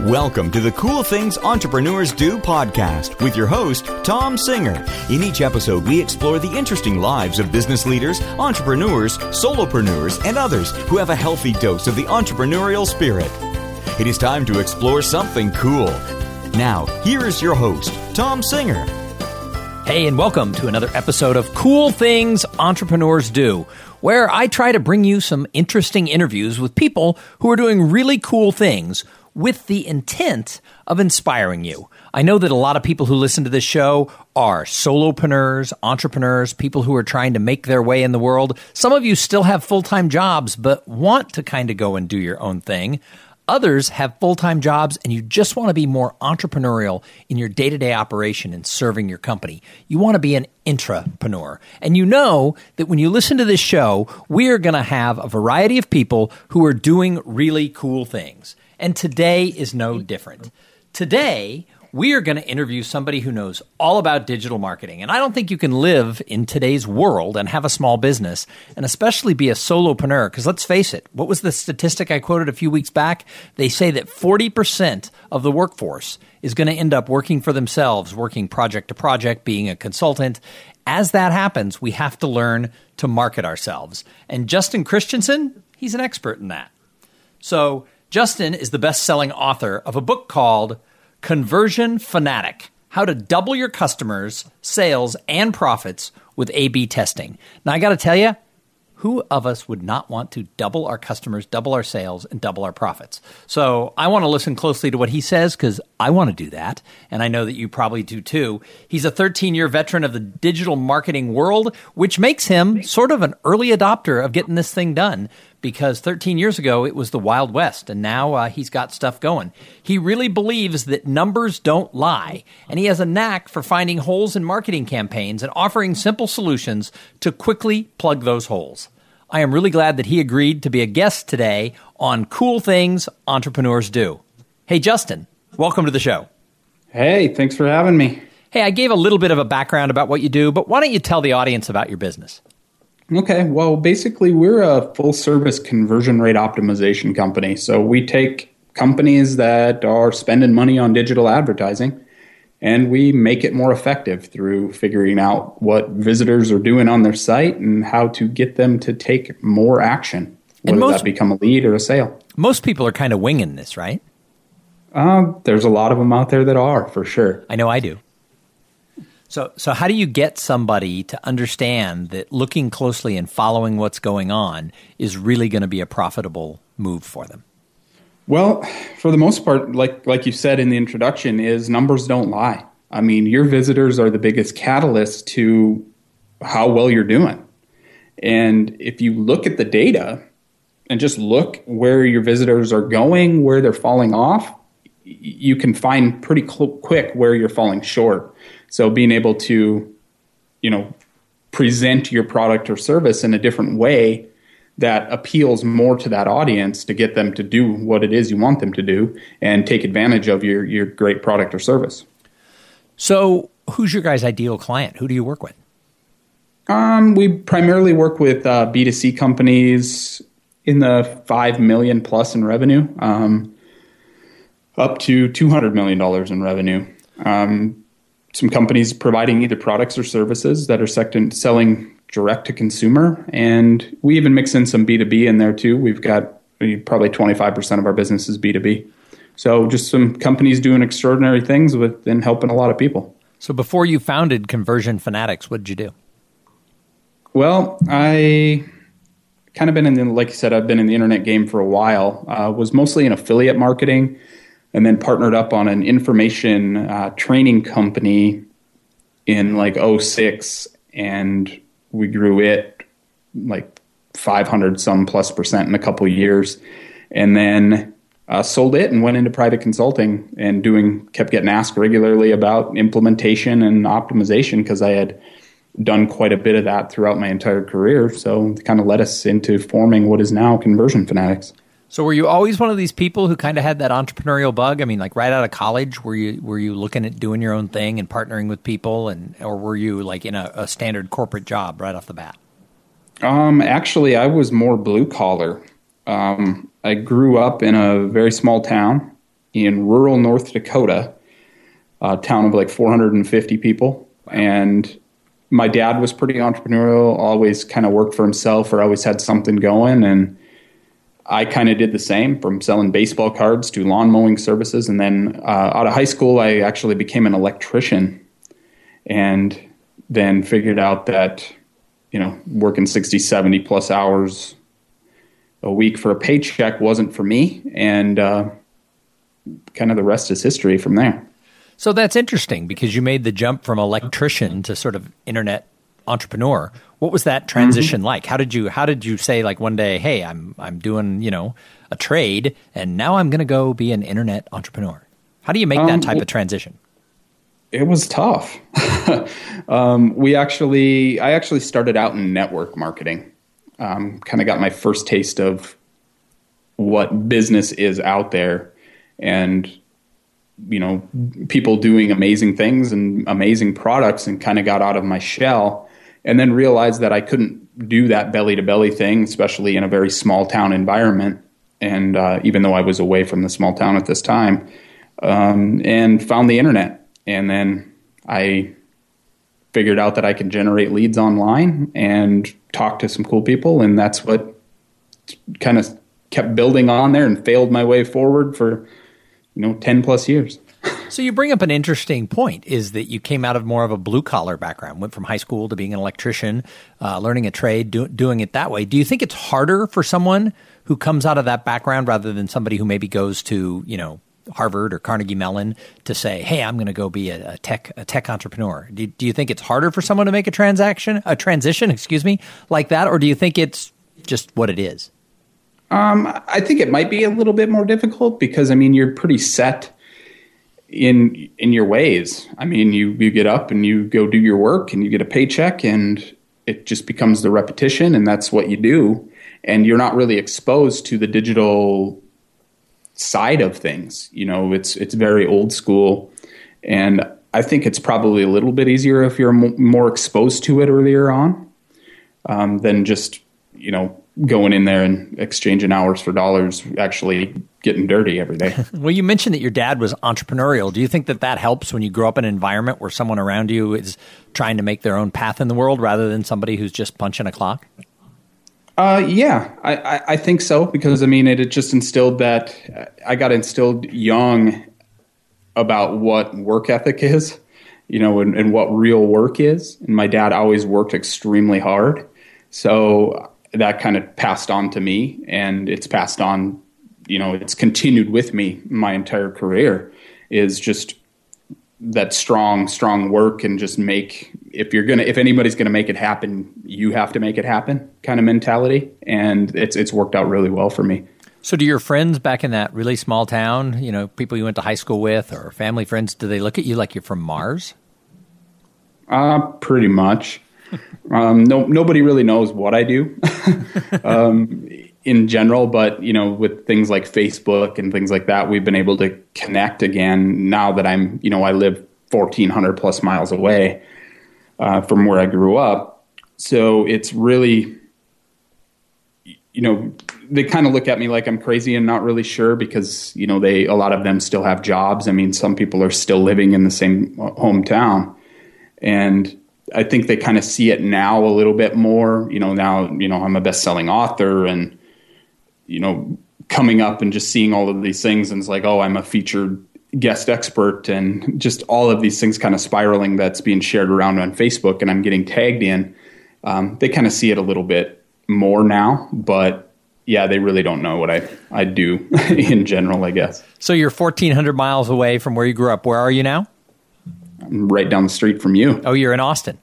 Welcome to the Cool Things Entrepreneurs Do podcast with your host, Thom Singer. In each episode, we explore the interesting lives of business leaders, entrepreneurs, solopreneurs, and others who have a healthy dose of the entrepreneurial spirit. It is time to explore something cool. Now, here is your host, Thom Singer. Hey, and welcome to another episode of Cool Things Entrepreneurs Do, where I try to bring you some interesting interviews with people who are doing really cool things with the intent of inspiring you. I know that a lot of people who listen to this show are solopreneurs, entrepreneurs, people who are trying to make their way in the world. Some of you still have full time jobs, but want to kind of go and do your own thing. Others have full time jobs and you just want to be more entrepreneurial in your day to day operation and serving your company. You want to be an intrapreneur. And you know that when you listen to this show, we are going to have a variety of people who are doing really cool things. And today is no different. Today, we are going to interview somebody who knows all about digital marketing. And I don't think you can live in today's world and have a small business and especially be a solopreneur. Because let's face it, what was the statistic I quoted a few weeks back? They say that 40% of the workforce is going to end up working for themselves, working project to project, being a consultant. As that happens, we have to learn to market ourselves. And Justin Christensen, he's an expert in that. So, Justin is the best selling author of a book called Conversion Fanatic How to Double Your Customers, Sales, and Profits with A B Testing. Now, I got to tell you, who of us would not want to double our customers, double our sales, and double our profits? So I want to listen closely to what he says because I want to do that. And I know that you probably do too. He's a 13 year veteran of the digital marketing world, which makes him sort of an early adopter of getting this thing done because 13 years ago it was the Wild West, and now uh, he's got stuff going. He really believes that numbers don't lie, and he has a knack for finding holes in marketing campaigns and offering simple solutions to quickly plug those holes. I am really glad that he agreed to be a guest today on Cool Things Entrepreneurs Do. Hey, Justin, welcome to the show. Hey, thanks for having me. Hey, I gave a little bit of a background about what you do, but why don't you tell the audience about your business? Okay, well, basically, we're a full service conversion rate optimization company. So we take companies that are spending money on digital advertising and we make it more effective through figuring out what visitors are doing on their site and how to get them to take more action, whether most, that become a lead or a sale. Most people are kind of winging this, right? Uh, there's a lot of them out there that are, for sure. I know I do. So, so how do you get somebody to understand that looking closely and following what's going on is really going to be a profitable move for them? Well, for the most part, like like you said in the introduction, is numbers don't lie. I mean, your visitors are the biggest catalyst to how well you're doing. And if you look at the data and just look where your visitors are going, where they're falling off, you can find pretty cl- quick where you're falling short. So being able to, you know, present your product or service in a different way that appeals more to that audience to get them to do what it is you want them to do and take advantage of your, your great product or service. So, who's your guys' ideal client? Who do you work with? Um, we primarily work with uh, B2C companies in the 5 million plus in revenue, um, up to $200 million in revenue. Um, some companies providing either products or services that are selling direct to consumer. And we even mix in some B2B in there too. We've got probably 25% of our business is B2B. So just some companies doing extraordinary things with and helping a lot of people. So before you founded Conversion Fanatics, what did you do? Well, I kind of been in the, like you said, I've been in the internet game for a while. Uh, was mostly in affiliate marketing, and then partnered up on an information uh, training company in like 06 and we grew it like 500 some plus percent in a couple years. And then uh, sold it and went into private consulting and doing kept getting asked regularly about implementation and optimization because I had done quite a bit of that throughout my entire career. So it kind of led us into forming what is now Conversion Fanatics. So were you always one of these people who kind of had that entrepreneurial bug? I mean, like right out of college, were you were you looking at doing your own thing and partnering with people, and or were you like in a, a standard corporate job right off the bat? Um, actually, I was more blue collar. Um, I grew up in a very small town in rural North Dakota, a town of like 450 people, and my dad was pretty entrepreneurial. Always kind of worked for himself, or always had something going, and I kind of did the same from selling baseball cards to lawn mowing services. And then uh, out of high school, I actually became an electrician and then figured out that, you know, working 60, 70 plus hours a week for a paycheck wasn't for me. And uh, kind of the rest is history from there. So that's interesting because you made the jump from electrician to sort of internet entrepreneur. What was that transition mm-hmm. like? How did you how did you say like one day, "Hey, I'm I'm doing, you know, a trade and now I'm going to go be an internet entrepreneur." How do you make um, that type of transition? It was tough. um, we actually I actually started out in network marketing. Um, kind of got my first taste of what business is out there and you know people doing amazing things and amazing products and kind of got out of my shell and then realized that I couldn't do that belly to belly thing, especially in a very small town environment. And uh, even though I was away from the small town at this time, um, and found the internet, and then I figured out that I could generate leads online and talk to some cool people, and that's what kind of kept building on there and failed my way forward for you know 10 plus years so you bring up an interesting point is that you came out of more of a blue collar background, went from high school to being an electrician, uh, learning a trade, do, doing it that way. Do you think it's harder for someone who comes out of that background rather than somebody who maybe goes to, you know, Harvard or Carnegie Mellon to say, "Hey, I'm going to go be a, a, tech a tech entrepreneur." Do, do you think it's harder for someone to make a transaction, a transition, excuse me, like that, or do you think it's just what it is? Um, I think it might be a little bit more difficult because I mean you're pretty set in in your ways. I mean, you you get up and you go do your work and you get a paycheck and it just becomes the repetition and that's what you do and you're not really exposed to the digital side of things. You know, it's it's very old school and I think it's probably a little bit easier if you're more exposed to it earlier on um, than just you know going in there and exchanging hours for dollars, actually getting dirty every day. well, you mentioned that your dad was entrepreneurial. Do you think that that helps when you grow up in an environment where someone around you is trying to make their own path in the world rather than somebody who's just punching a clock? Uh, yeah, I, I, I think so because I mean it, it just instilled that I got instilled young about what work ethic is, you know, and, and what real work is. And my dad always worked extremely hard, so that kind of passed on to me and it's passed on you know it's continued with me my entire career is just that strong strong work and just make if you're gonna if anybody's gonna make it happen you have to make it happen kind of mentality. And it's it's worked out really well for me. So do your friends back in that really small town you know people you went to high school with or family friends do they look at you like you're from mars? Uh pretty much um, no, nobody really knows what I do um, in general, but you know, with things like Facebook and things like that, we've been able to connect again. Now that I'm, you know, I live 1,400 plus miles away uh, from where I grew up, so it's really, you know, they kind of look at me like I'm crazy and not really sure because you know they a lot of them still have jobs. I mean, some people are still living in the same uh, hometown, and I think they kind of see it now a little bit more. You know, now you know I'm a best-selling author, and you know, coming up and just seeing all of these things, and it's like, oh, I'm a featured guest expert, and just all of these things kind of spiraling that's being shared around on Facebook, and I'm getting tagged in. Um, they kind of see it a little bit more now, but yeah, they really don't know what I I do in general, I guess. So you're 1,400 miles away from where you grew up. Where are you now? Right down the street from you. Oh, you're in Austin.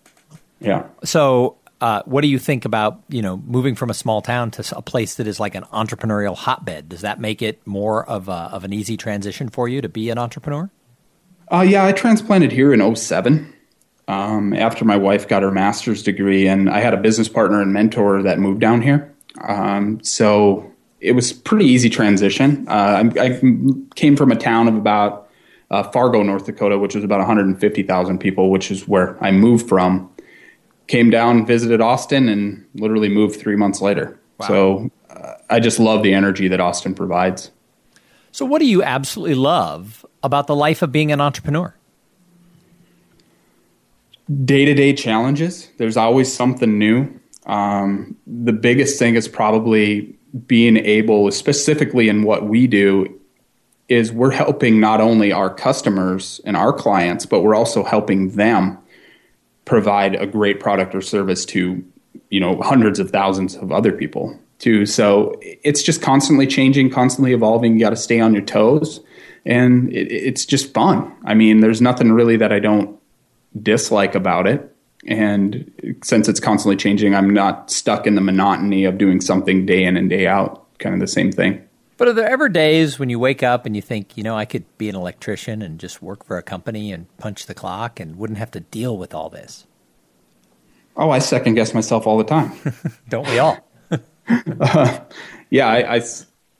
Yeah. So Uh, what do you think about you know moving from a small town to a place that is like an entrepreneurial hotbed? Does that make it more of a, of an easy transition for you to be an entrepreneur? Uh, yeah, I transplanted here in 07 um, after my wife got her master's degree, and I had a business partner and mentor that moved down here. Um, so it was pretty easy transition. Uh, I, I, came from a town of about uh, Fargo, North Dakota, which was about 150,000 people, which is where I moved from. Came down, visited Austin, and literally moved three months later. Wow. So uh, I just love the energy that Austin provides. So, what do you absolutely love about the life of being an entrepreneur? day to day challenges. There's always something new. Um, the biggest thing is probably being able, specifically in what we do, is we're helping not only our customers and our clients, but we're also helping them provide a great product or service to you know hundreds of thousands of other people too. So it's just constantly changing, constantly evolving. You got to stay on your toes, and it, it's just fun. I mean, there's nothing really that I don't dislike about it. And since it's constantly changing, I'm not stuck in the monotony of doing something day in and day out, kind of the same thing. But are there ever days when you wake up and you think, you know, I could be an electrician and just work for a company and punch the clock and wouldn't have to deal with all this? Oh, I second guess myself all the time. Don't we all? uh, yeah, I, I,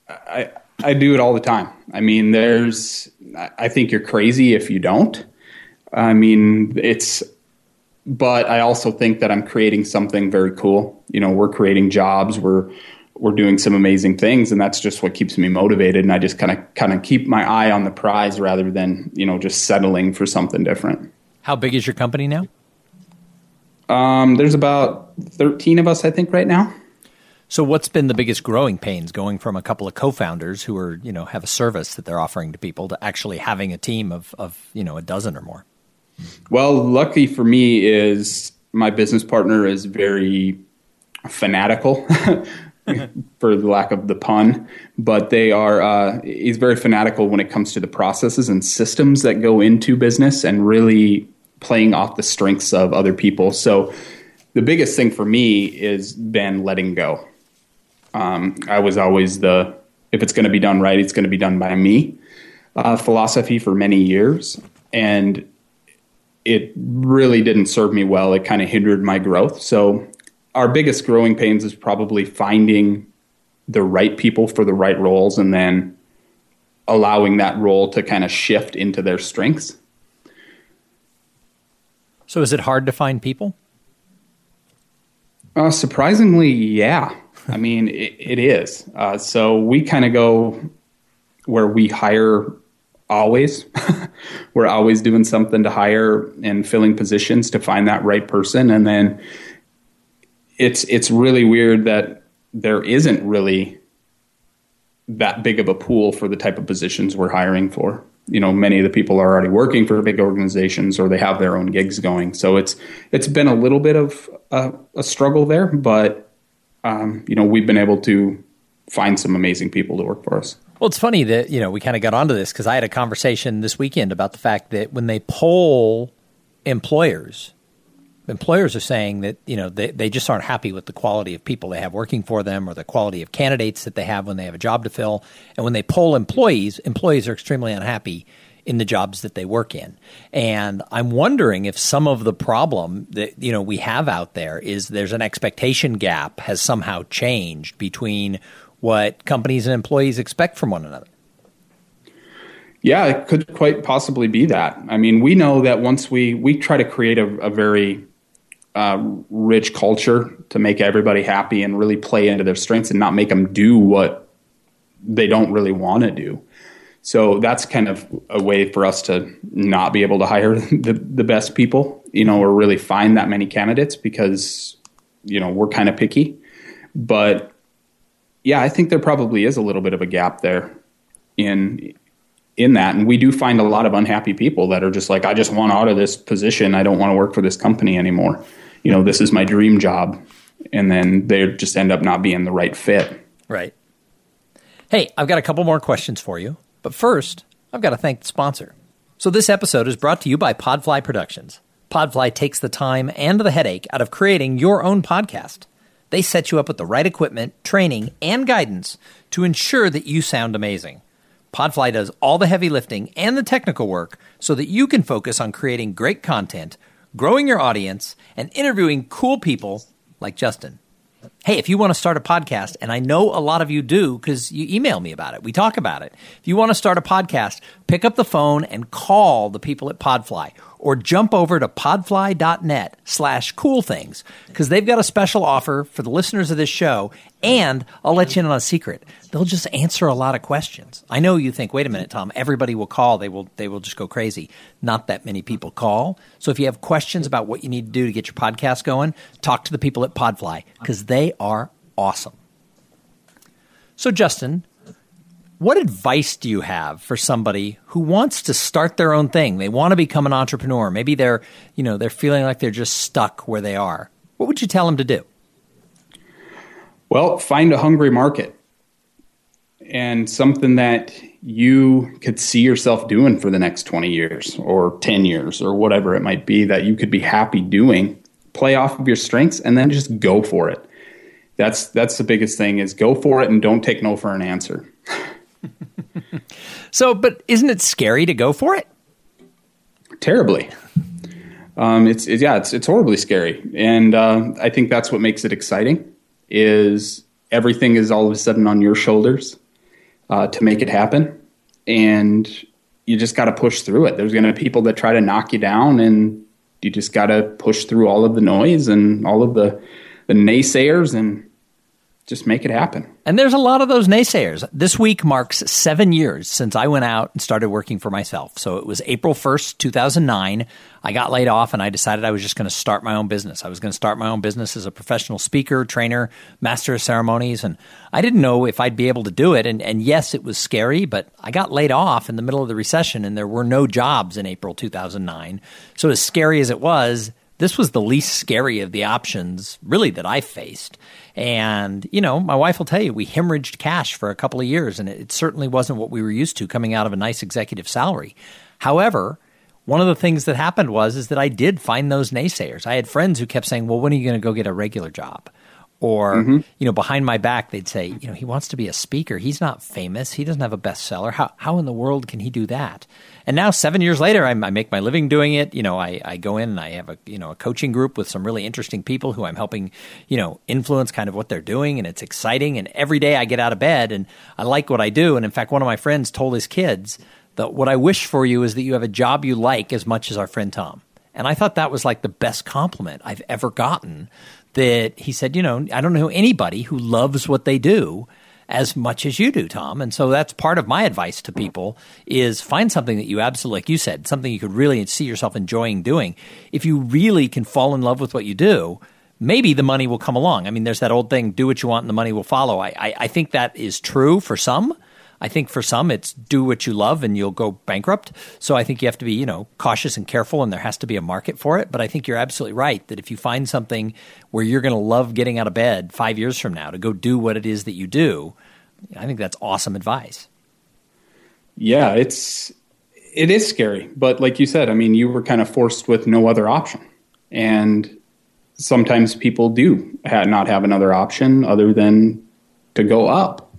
I, I do it all the time. I mean, there's, I think you're crazy if you don't. I mean, it's, but I also think that I'm creating something very cool. You know, we're creating jobs, we're, we're doing some amazing things, and that's just what keeps me motivated. And I just kind of, kind of keep my eye on the prize rather than, you know, just settling for something different. How big is your company now? Um, there's about 13 of us, I think, right now. So, what's been the biggest growing pains going from a couple of co-founders who are, you know, have a service that they're offering to people to actually having a team of, of you know, a dozen or more? Well, lucky for me is my business partner is very fanatical, for the lack of the pun. But they are uh, he's very fanatical when it comes to the processes and systems that go into business, and really playing off the strengths of other people. So the biggest thing for me is been letting go. Um, I was always the if it's going to be done right, it's going to be done by me uh, philosophy for many years, and it really didn't serve me well. It kind of hindered my growth. So our biggest growing pains is probably finding the right people for the right roles and then allowing that role to kind of shift into their strengths. So is it hard to find people? Uh, surprisingly, yeah. I mean, it, it is. Uh, so we kind of go where we hire always. We're always doing something to hire and filling positions to find that right person. And then it's it's really weird that there isn't really that big of a pool for the type of positions we're hiring for. You know, many of the people are already working for big organizations or they have their own gigs going. So it's it's been a little bit of a, a struggle there, but um, you know, we've been able to find some amazing people to work for us. Well, it's funny that you know we kind of got onto this because I had a conversation this weekend about the fact that when they poll employers, employers are saying that you know they, they just aren't happy with the quality of people they have working for them or the quality of candidates that they have when they have a job to fill. And when they poll employees, employees are extremely unhappy in the jobs that they work in. And I'm wondering if some of the problem that you know we have out there is there's an expectation gap has somehow changed between what companies and employees expect from one another. Yeah, it could quite possibly be that. I mean, we know that once we we try to create a, a very uh, rich culture to make everybody happy and really play into their strengths and not make them do what they don't really want to do. So that's kind of a way for us to not be able to hire the, the best people, you know, or really find that many candidates because, you know, we're kind of picky. But yeah, I think there probably is a little bit of a gap there in in that, and we do find a lot of unhappy people that are just like, I just want out of this position. I don't want to work for this company anymore. You know, this is my dream job, and then they just end up not being the right fit. Right. Hey, I've got a couple more questions for you, but first, I've got to thank the sponsor. So this episode is brought to you by Podfly Productions. Podfly takes the time and the headache out of creating your own podcast. They set you up with the right equipment, training, and guidance to ensure that you sound amazing. Podfly does all the heavy lifting and the technical work so that you can focus on creating great content, growing your audience, and interviewing cool people like Justin. Hey, if you want to start a podcast, and I know a lot of you do because you email me about it, we talk about it. If you want to start a podcast, pick up the phone and call the people at Podfly or jump over to podfly.net slash cool things because they've got a special offer for the listeners of this show. And I'll let you in on a secret. They'll just answer a lot of questions. I know you think, wait a minute, Thom, everybody will call. They will, they will just go crazy. Not that many people call. So if you have questions about what you need to do to get your podcast going, talk to the people at Podfly because are awesome. So, Justin, what advice do you have for somebody who wants to start their own thing? They want to become an entrepreneur. Maybe they're, you know, they're feeling like they're just stuck where they are. What would you tell them to do? Well, find a hungry market and something that you could see yourself doing for the next 20 years or 10 years or whatever it might be that you could be happy doing. Play off of your strengths and then just go for it. That's that's the biggest thing is go for it and don't take no for an answer. so, but isn't it scary to go for it? Terribly. Um, it's it, yeah, it's it's horribly scary, and uh, I think that's what makes it exciting. Is everything is all of a sudden on your shoulders uh, to make it happen, and you just got to push through it. There's going to be people that try to knock you down, and you just got to push through all of the noise and all of the the naysayers and just make it happen. And there's a lot of those naysayers. This week marks seven years since I went out and started working for myself. So it was April 1st, 2009. I got laid off and I decided I was just going to start my own business. I was going to start my own business as a professional speaker, trainer, master of ceremonies. And I didn't know if I'd be able to do it. And, and yes, it was scary, but I got laid off in the middle of the recession and there were no jobs in April 2009. So as scary as it was, this was the least scary of the options really that I faced. And, you know, my wife will tell you we hemorrhaged cash for a couple of years, and it certainly wasn't what we were used to coming out of a nice executive salary. However, one of the things that happened was is that I did find those naysayers. I had friends who kept saying, "Well, when are you going to go get a regular job?" Or, mm-hmm. you know, behind my back, they'd say, you know, he wants to be a speaker. He's not famous. He doesn't have a bestseller. How, how in the world can he do that? And now, seven years later, I, I make my living doing it. You know, I, I go in and I have a, you know, a coaching group with some really interesting people who I'm helping, you know, influence kind of what they're doing. And it's exciting. And every day I get out of bed and I like what I do. And in fact, one of my friends told his kids that what I wish for you is that you have a job you like as much as our friend Thom. And I thought that was like the best compliment I've ever gotten that he said, you know, I don't know anybody who loves what they do as much as you do, Thom. And so that's part of my advice to people is find something that you absolutely, like you said, something you could really see yourself enjoying doing. If you really can fall in love with what you do, maybe the money will come along. I mean, there's that old thing, do what you want and the money will follow. I, I, I think that is true for some. I think for some, it's do what you love and you'll go bankrupt. So I think you have to be, you know, cautious and careful, and there has to be a market for it. But I think you're absolutely right that if you find something where you're going to love getting out of bed five years from now to go do what it is that you do, I think that's awesome advice. Yeah, it's it is scary, but like you said, I mean, you were kind of forced with no other option, and sometimes people do not have another option other than to go up,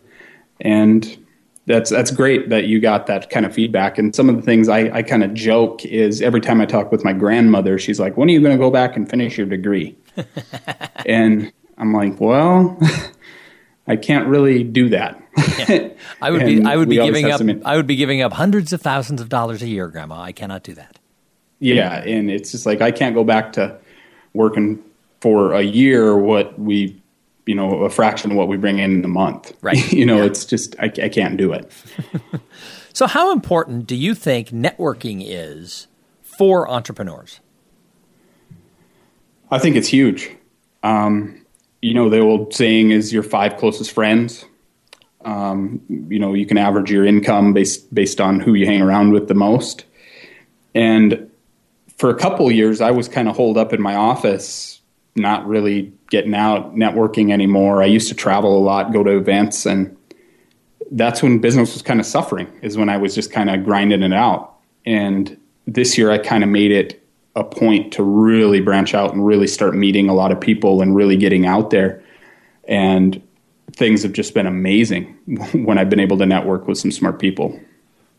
and that's that's great that you got that kind of feedback. And some of the things I, I kind of joke is every time I talk with my grandmother, she's like, "When are you going to go back and finish your degree?" and I'm like, "Well, I can't really do that." yeah. I would be I would be giving up I would be giving up hundreds of thousands of dollars a year, Grandma. I cannot do that. Yeah, and it's just like I can't go back to working for a year what we you know a fraction of what we bring in in a month. Right. You know yeah. it's just I, I can't do it. So how important do you think networking is for entrepreneurs? I think it's huge. Um, you know the old saying is your five closest friends. Um, you know you can average your income based based on who you hang around with the most. And for a couple years i was kind of holed up in my office not really getting out networking anymore. I used to travel a lot, go to events, and that's when business was kind of suffering. Is when I was just kind of grinding it out. And this year, I kind of made it a point to really branch out and really start meeting a lot of people and really getting out there. And things have just been amazing when I've been able to network with some smart people.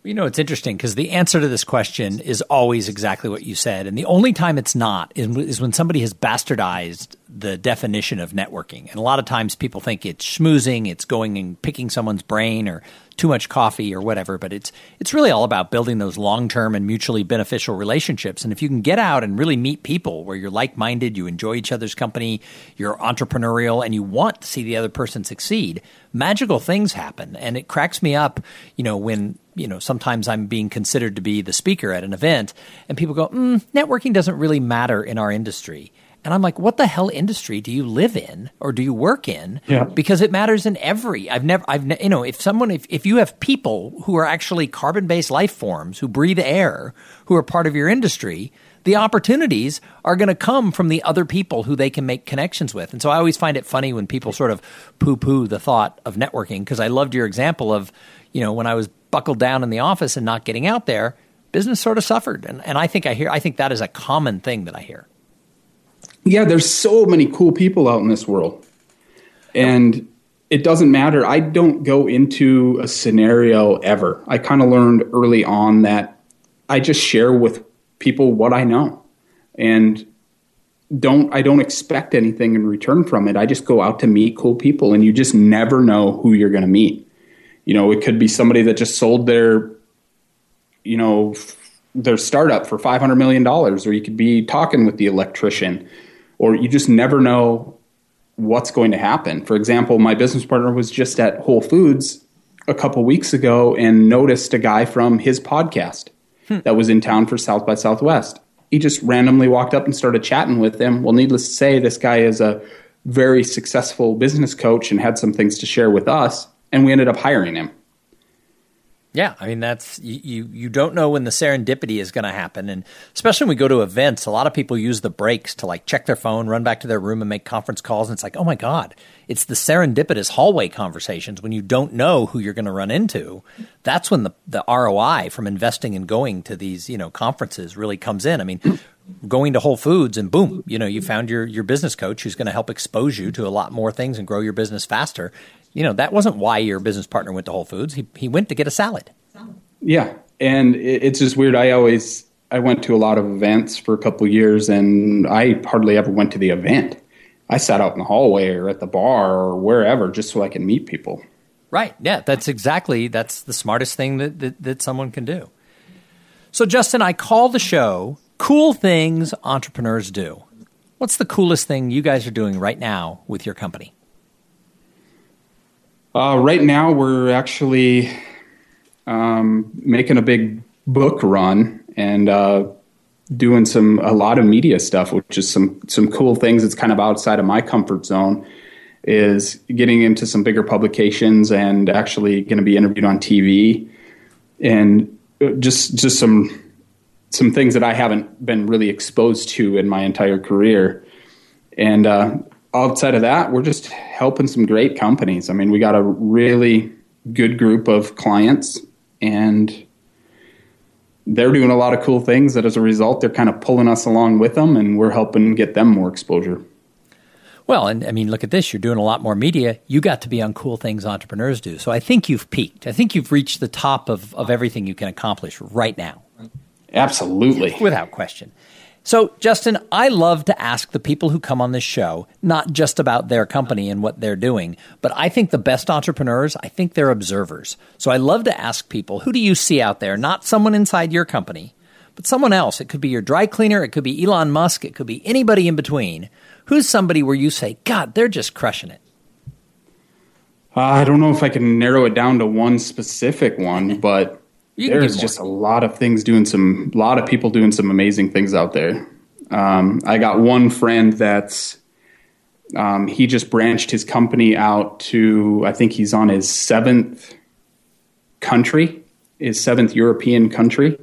You know, it's interesting because the answer to this question is always exactly what you said. And the only time it's not is, is, when somebody has bastardized the definition of networking. And a lot of times people think it's schmoozing, it's going and picking someone's brain or too much coffee or whatever. But it's, it's really all about building those long term and mutually beneficial relationships. And if you can get out and really meet people where you're like minded, you enjoy each other's company, you're entrepreneurial, and you want to see the other person succeed, magical things happen. And it cracks me up, you know, when you know, sometimes I'm being considered to be the speaker at an event, and people go, mm, networking doesn't really matter in our industry. And I'm like, what the hell industry do you live in or do you work in? Yeah. Because it matters in every. I've never, I've, ne- you know, if someone, if, if you have people who are actually carbon based life forms who breathe air, who are part of your industry, the opportunities are going to come from the other people who they can make connections with. And so I always find it funny when people sort of poo poo the thought of networking because I loved your example of, you know, when I was buckled down in the office and not getting out there, business sort of suffered. And, and I think I hear, I think that is a common thing that I hear. Yeah, there's so many cool people out in this world. And it doesn't matter. I don't go into a scenario ever. I kind of learned early on that I just share with people what I know. And don't I don't expect anything in return from it. I just go out to meet cool people and you just never know who you're going to meet. You know, it could be somebody that just sold their, you know, their startup for five hundred million dollars, or you could be talking with the electrician, or you just never know what's going to happen. For example, my business partner was just at Whole Foods a couple weeks ago and noticed a guy from his podcast hmm. that was in town for South by Southwest. He just randomly walked up and started chatting with him. Well, needless to say, this guy is a very successful business coach and had some things to share with us and we ended up hiring him. Yeah, I mean that's you, you. Don't know when the serendipity is going to happen, and especially when we go to events, a lot of people use the breaks to like check their phone, run back to their room, and make conference calls. And it's like, oh my god, it's the serendipitous hallway conversations when you don't know who you're going to run into. That's when the the ROI from investing and going to these you know conferences really comes in. I mean, going to Whole Foods and boom, you know, you found your your business coach who's going to help expose you to a lot more things and grow your business faster you know, that wasn't why your business partner went to Whole Foods. He, he went to get a salad. Yeah. And it's just weird. I always, I went to a lot of events for a couple years and I hardly ever went to the event. I sat out in the hallway or at the bar or wherever just so I can meet people. Right. Yeah. That's exactly, that's the smartest thing that, that, that someone can do. So, Justin, I call the show Cool Things Entrepreneurs Do. What's the coolest thing you guys are doing right now with your company? Uh, right now, we're actually um, making a big book run and uh, doing some a lot of media stuff, which is some some cool things. It's kind of outside of my comfort zone. Is getting into some bigger publications and actually going to be interviewed on TV, and just just some some things that I haven't been really exposed to in my entire career. And uh, outside of that, we're just helping some great companies. I mean, we got a really good group of clients and they're doing a lot of cool things that as a result they're kind of pulling us along with them and we're helping get them more exposure. Well, and I mean, look at this. You're doing a lot more media. You got to be on cool things entrepreneurs do. So I think you've peaked. I think you've reached the top of, of everything you can accomplish right now. Absolutely. Without question. So, Justin, I love to ask the people who come on this show not just about their company and what they're doing, but I think the best entrepreneurs, I think they're observers. So, I love to ask people, who do you see out there? Not someone inside your company, but someone else. It could be your dry cleaner, it could be Elon Musk, it could be anybody in between. Who's somebody where you say, God, they're just crushing it? Uh, I don't know if I can narrow it down to one specific one, but there's just a lot of things doing some, a lot of people doing some amazing things out there. Um, I got one friend that's, um, he just branched his company out to, I think he's on his seventh country, his seventh European country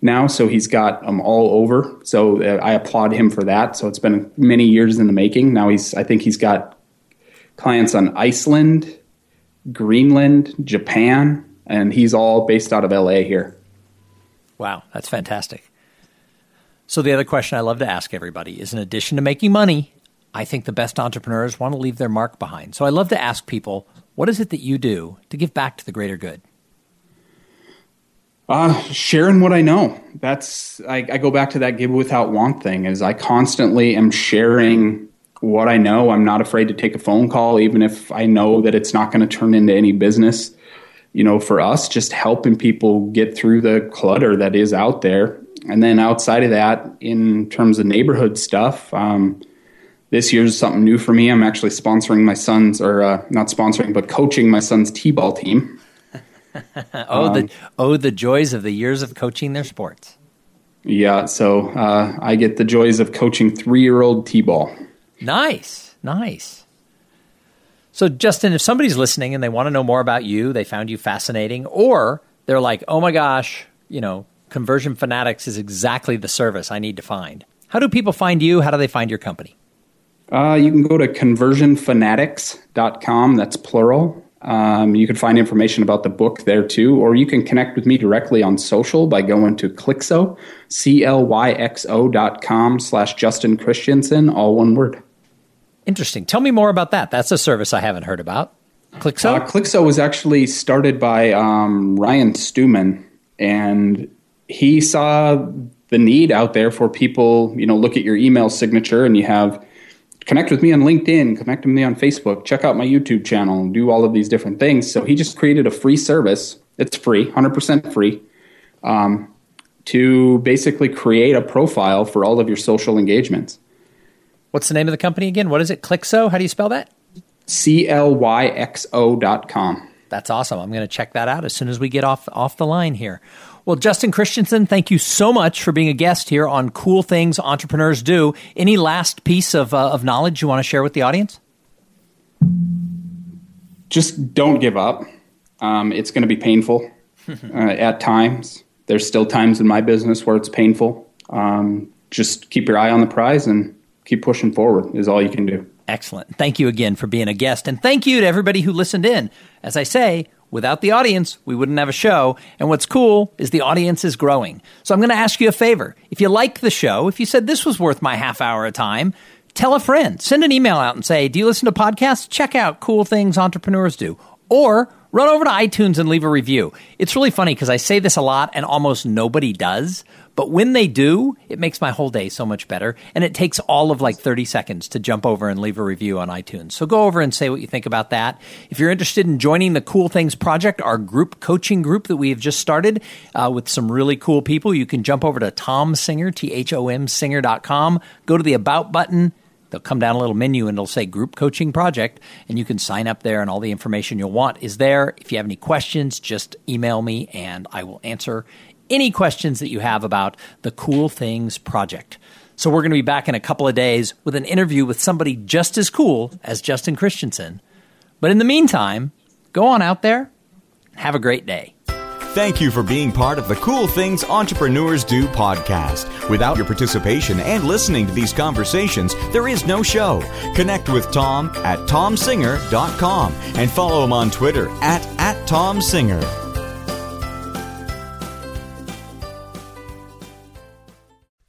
now. So he's got them all over. So uh, I applaud him for that. So it's been many years in the making. Now he's, I think he's got clients on Iceland, Greenland, Japan, and he's all based out of LA here. Wow, that's fantastic. So, the other question I love to ask everybody is in addition to making money, I think the best entrepreneurs want to leave their mark behind. So, I love to ask people, what is it that you do to give back to the greater good? Uh, sharing what I know. That's I, I go back to that give without want thing. Is I constantly am sharing what I know. I'm not afraid to take a phone call, even if I know that it's not going to turn into any business. You know, for us, just helping people get through the clutter that is out there. And then outside of that, in terms of neighborhood stuff, um, this year's something new for me. I'm actually sponsoring my son's, or uh, not sponsoring, but coaching my son's t-ball team. oh, um, the oh, the joys of the years of coaching their sports. Yeah, so uh, I get the joys of coaching three-year-old t-ball. Nice, nice. So, Justin, if somebody's listening and they want to know more about you, they found you fascinating, or they're like, "Oh my gosh, you know, Conversion Fanatics is exactly the service I need to find." How do people find you? How do they find your company? Uh, you can go to conversionfanatics.com. That's plural. Um, you can find information about the book there too, or you can connect with me directly on social by going to Clyxo, C-L-Y-X-O dot com slash Justin Christensen, all one word. Interesting. Tell me more about that. That's a service I haven't heard about. Clyxo? Uh, Clyxo was actually started by um, Ryan Stewman, and he saw the need out there for people, you know, look at your email signature and you have connect with me on LinkedIn, connect with me on Facebook, check out my YouTube channel, do all of these different things. So he just created a free service. It's free, 100% free, um, to basically create a profile for all of your social engagements. What's the name of the company again? What is it? Clyxo? How do you spell that? C L Y X O dot com. That's awesome. I'm going to check that out as soon as we get off off the line here. Well, Justin Christensen, thank you so much for being a guest here on Cool Things Entrepreneurs Do. Any last piece of, uh, of knowledge you want to share with the audience? Just don't give up. Um, it's going to be painful uh, at times. There's still times in my business where it's painful. Um, just keep your eye on the prize and keep pushing forward, is all you can do. Excellent. Thank you again for being a guest. And thank you to everybody who listened in. As I say, Without the audience, we wouldn't have a show. And what's cool is the audience is growing. So I'm going to ask you a favor. If you like the show, if you said this was worth my half hour of time, tell a friend. Send an email out and say, Do you listen to podcasts? Check out Cool Things Entrepreneurs Do. Or run over to iTunes and leave a review. It's really funny because I say this a lot and almost nobody does. But when they do, it makes my whole day so much better. And it takes all of like 30 seconds to jump over and leave a review on iTunes. So go over and say what you think about that. If you're interested in joining the Cool Things Project, our group coaching group that we have just started uh, with some really cool people, you can jump over to Thom Singer, T H O M Singer.com, go to the About button. They'll come down a little menu and it'll say Group Coaching Project, and you can sign up there, and all the information you'll want is there. If you have any questions, just email me and I will answer any questions that you have about the Cool Things Project. So we're going to be back in a couple of days with an interview with somebody just as cool as Justin Christensen. But in the meantime, go on out there, have a great day. Thank you for being part of the Cool Things Entrepreneurs Do podcast. Without your participation and listening to these conversations, there is no show. Connect with Thom at thomsinger.com and follow him on Twitter at, at thomsinger.